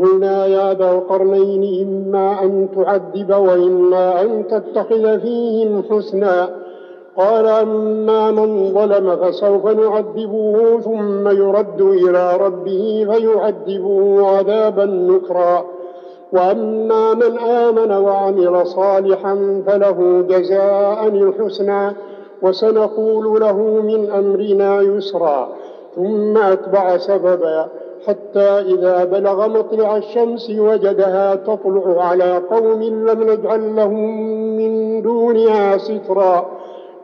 قلنا يا ذا القرنين إما أن تعذب وإما أن تتخذ فيهم حسنا. قال أما من ظلم فسوف نعذبه ثم يرد إلى ربه فيعذبه عذابا نكرا. وأما من آمن وعمل صالحا فله جزاء الحسنى وسنقول له من أمرنا يسرا. ثم أتبع سببا. حتى إذا بلغ مطلع الشمس وجدها تطلع على قوم لم نجعل لهم من دونها سترا.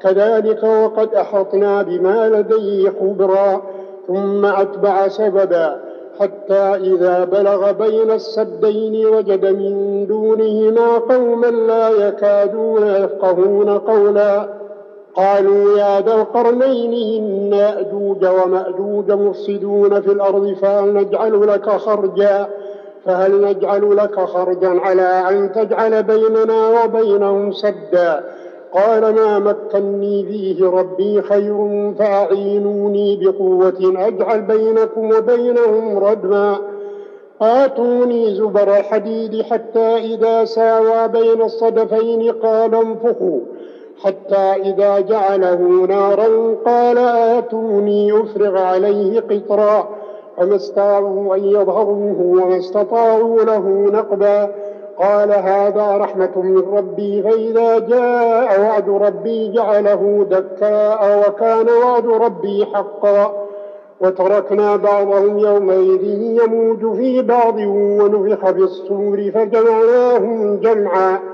كذلك وقد أحطنا بما لديه خبرا ثم أتبع سببا. حتى إذا بلغ بين السدين وجد من دونهما قوما لا يكادون يفقهون قولا. قالوا يا ذا القرنين إن يأجوج ومأجوج مفسدون في الأرض فهل نجعل لك خرجا؟ فهل نجعل لك خرجا على أن تجعل بيننا وبينهم سدا؟ قال ما مكني فيه ربي خير فأعينوني بقوة أجعل بينكم وبينهم ردما آتوني زبر الحديد حتى إذا ساوى بين الصدفين قال انفخوا. حتى إذا جعله نارا قال آتوني أفرغ عليه قطرا فما استطاعوا أن يظهروه وما استطاعوا له نقبا. قال هذا رحمة من ربي فإذا جاء وعد ربي جعله دكاء وكان وعد ربي حقا. وتركنا بعضهم يومئذ يموج في بعض ونفخ في الصور فجمعناهم جمعا.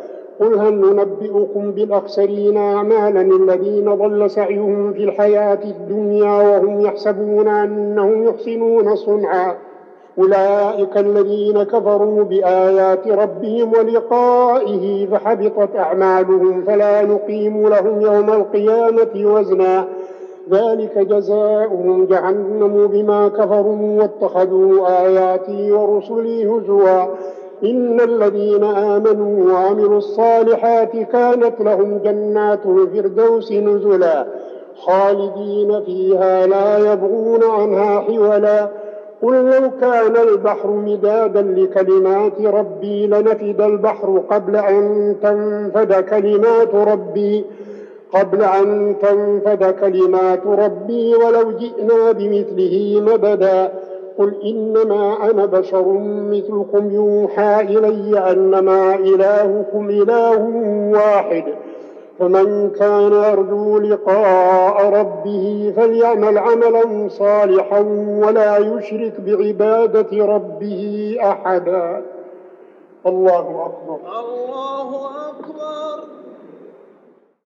قل هل ننبئكم بالأخسرين أعمالا الذين ضل سعيهم في الحياة الدنيا وهم يحسبون أنهم يحسنون صنعا أولئك الذين كفروا بآيات ربهم ولقائه فحبطت أعمالهم فلا نقيم لهم يوم القيامة وزنا ذلك جزاؤهم جهنم بما كفروا واتخذوا آياتي ورسلي هزوا إن الذين آمنوا وعملوا الصالحات كانت لهم جنات الفردوس نزلا خالدين فيها لا يبغون عنها حولا. قل لو كان البحر مدادا لكلمات ربي لنفد البحر قبل أن تنفد كلمات ربي. قبل أن تنفد كلمات ربي ولو جئنا بمثله مددا. قل إنما أنا بشر مثلكم يوحى إلي أنما إلهكم إله واحد. فمن كان يرجو لقاء ربه فليعمل عملا صالحا ولا يشرك بعبادة ربه أحدا. الله أكبر. الله أكبر.